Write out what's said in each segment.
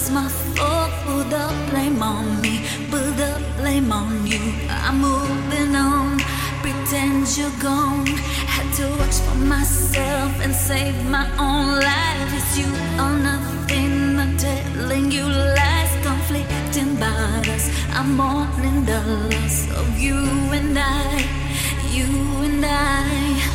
It's my fault. Put the blame on me, put the blame on you. I'm moving on, pretend you're gone. Had to watch for myself and save my own life. It's you or nothing. I'm telling you lies, conflicting battles. I'm mourning the loss of you and I, you and I.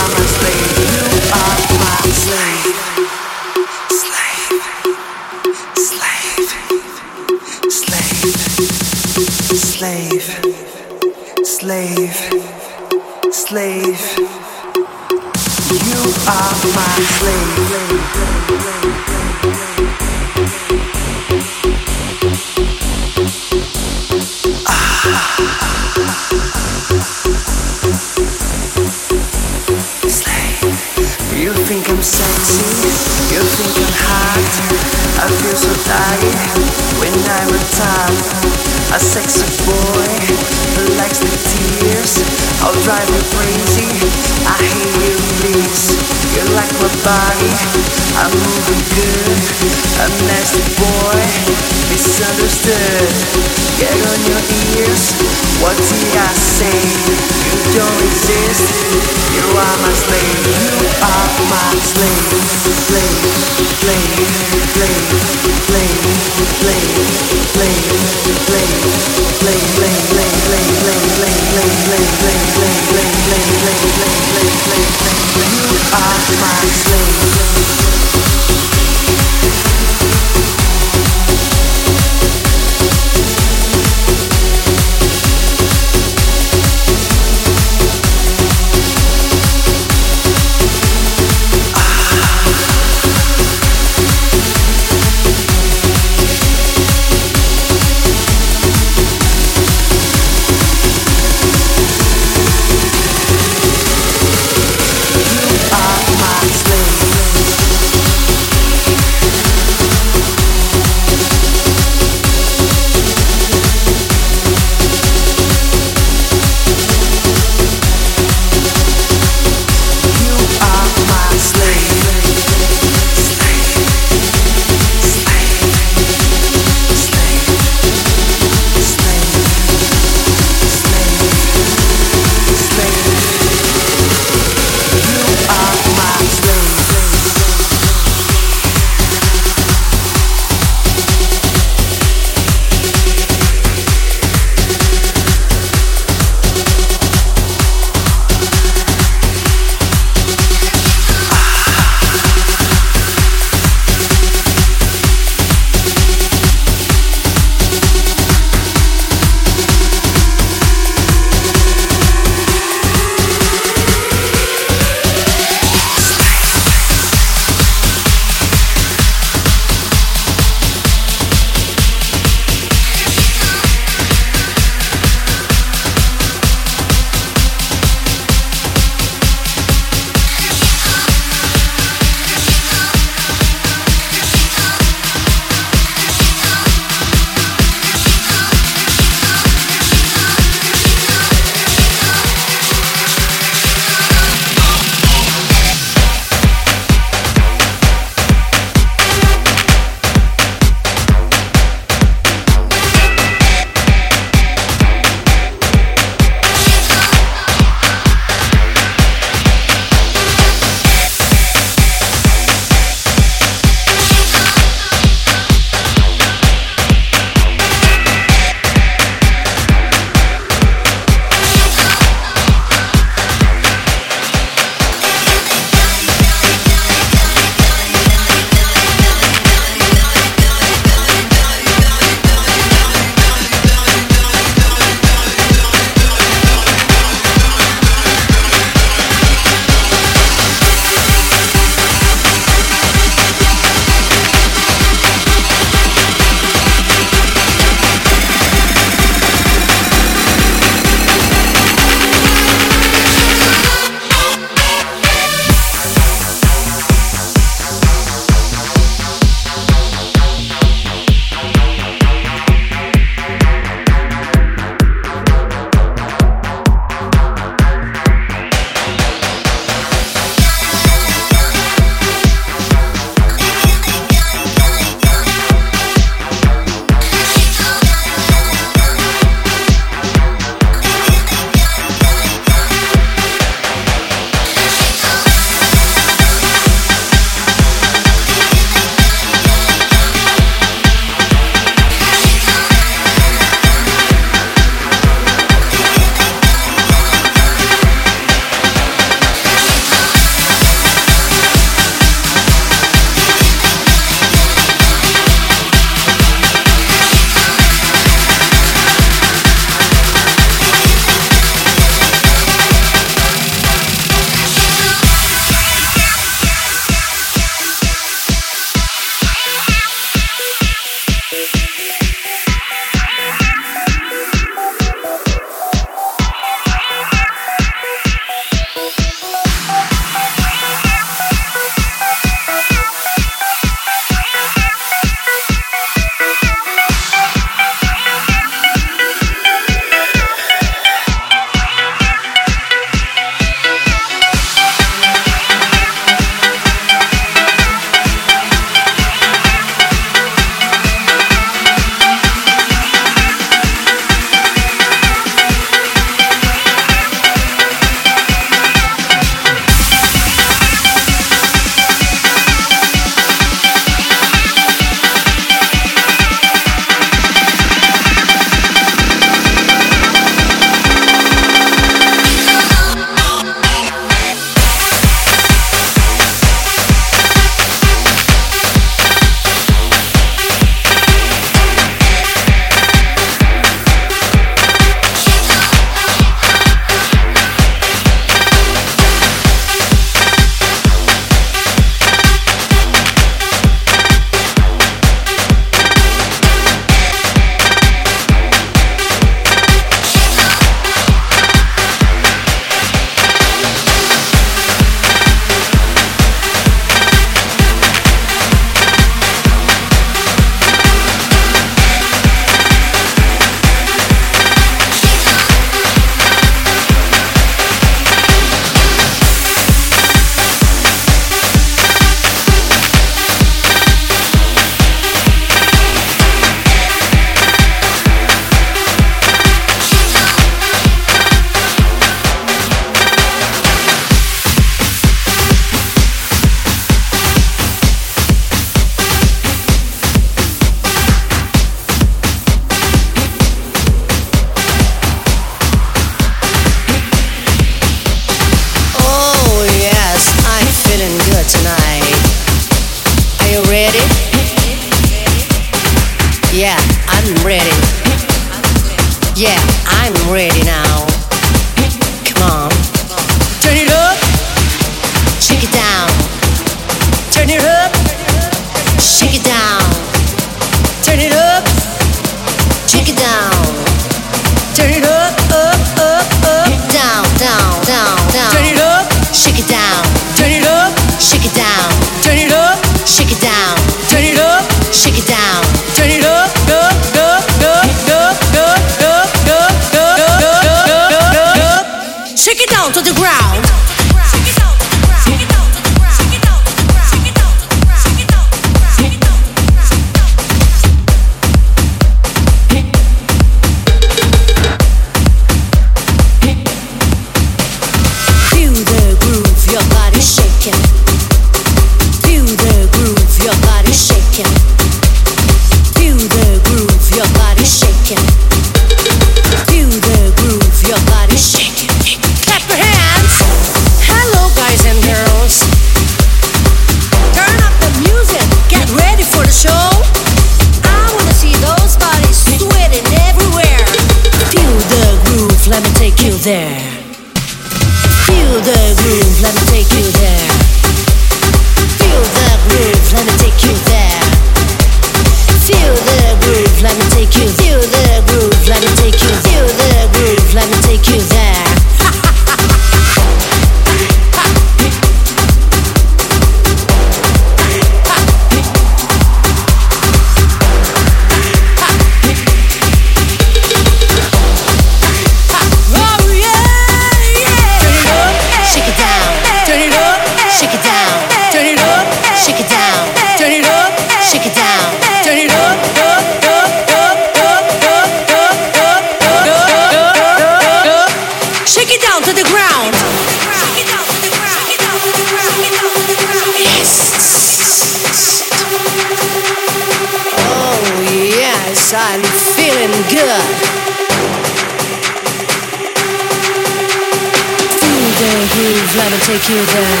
take you there.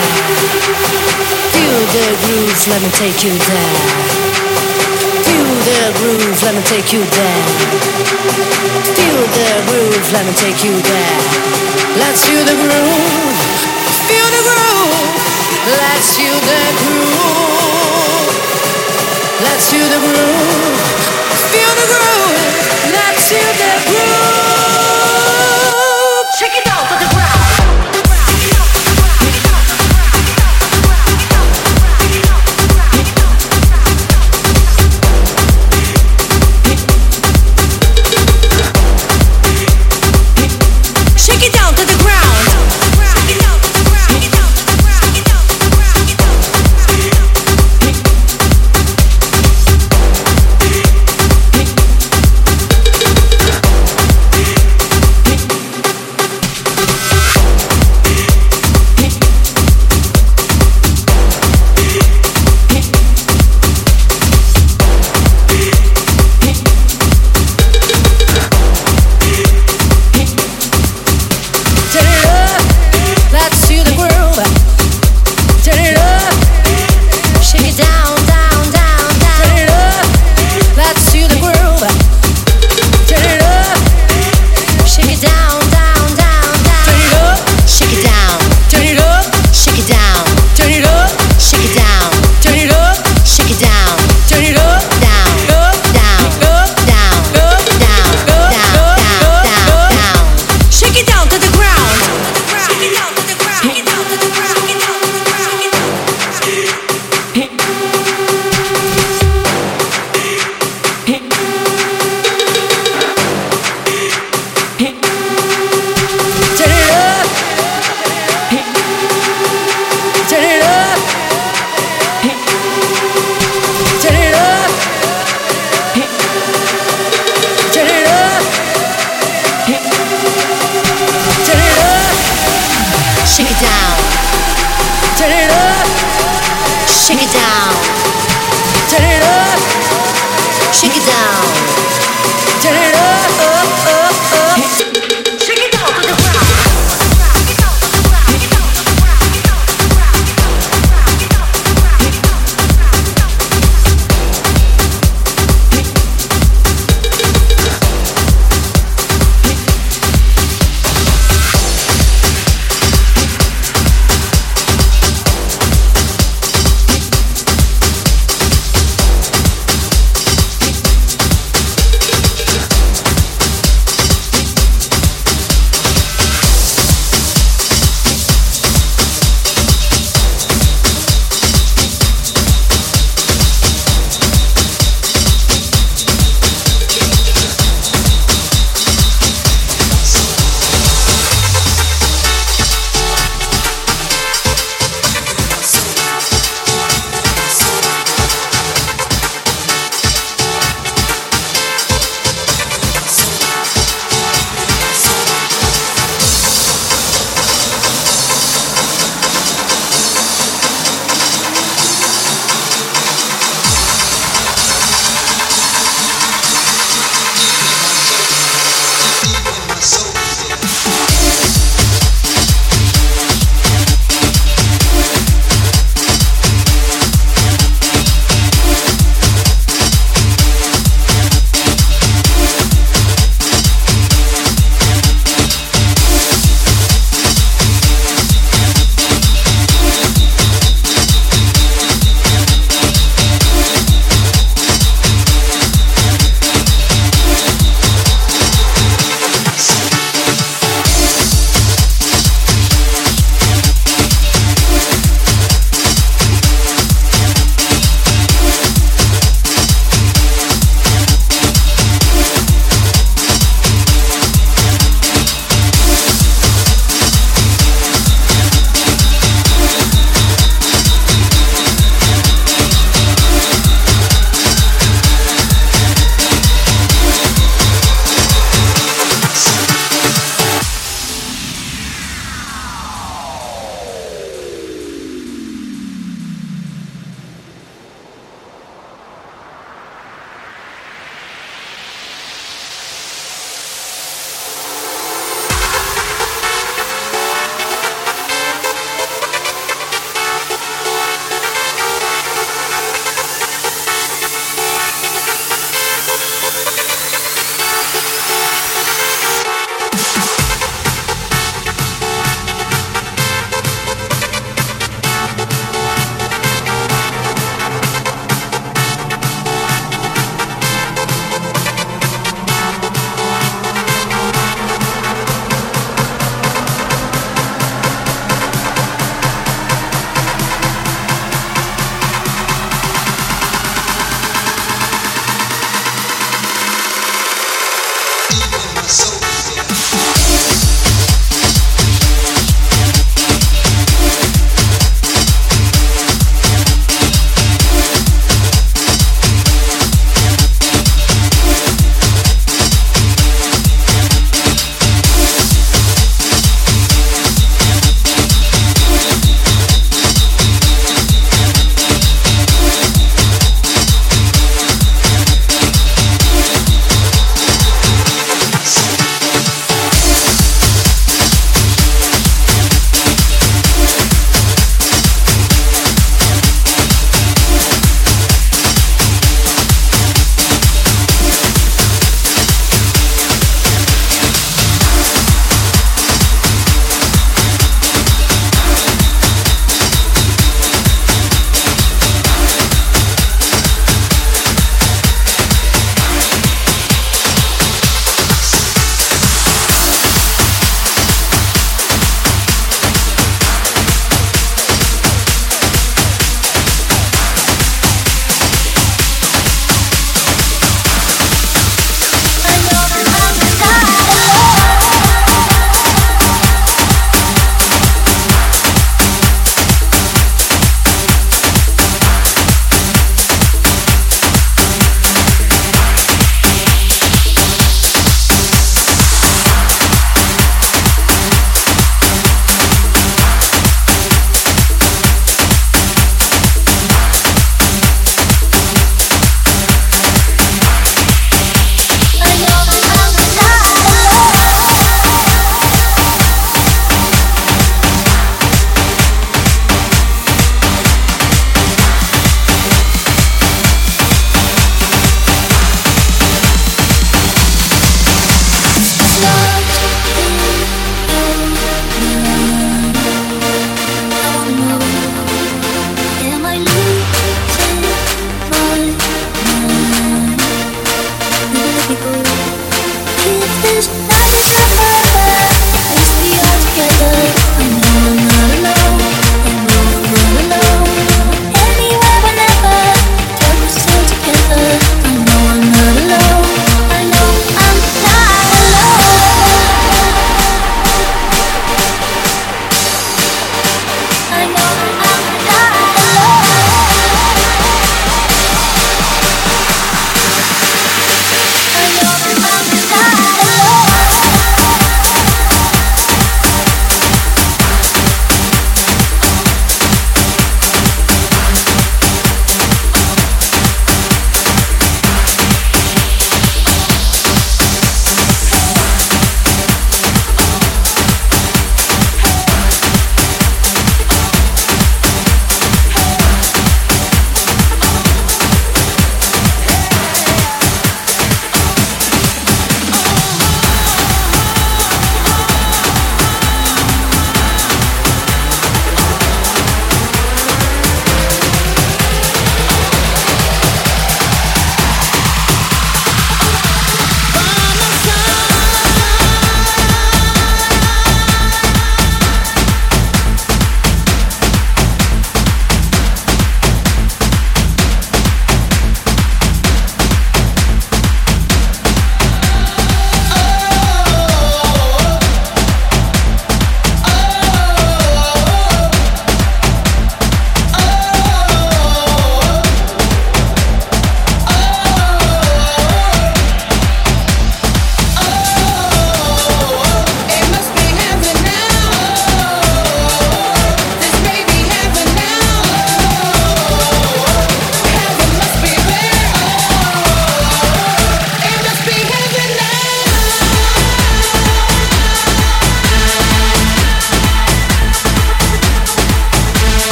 Feel the groove, let me take you there. Feel the groove, let me take you there. Feel the groove, let me take you there. Let's feel the groove. Feel the groove. Let's feel the groove. Let's feel the groove. Feel the groove. Let's feel the groove.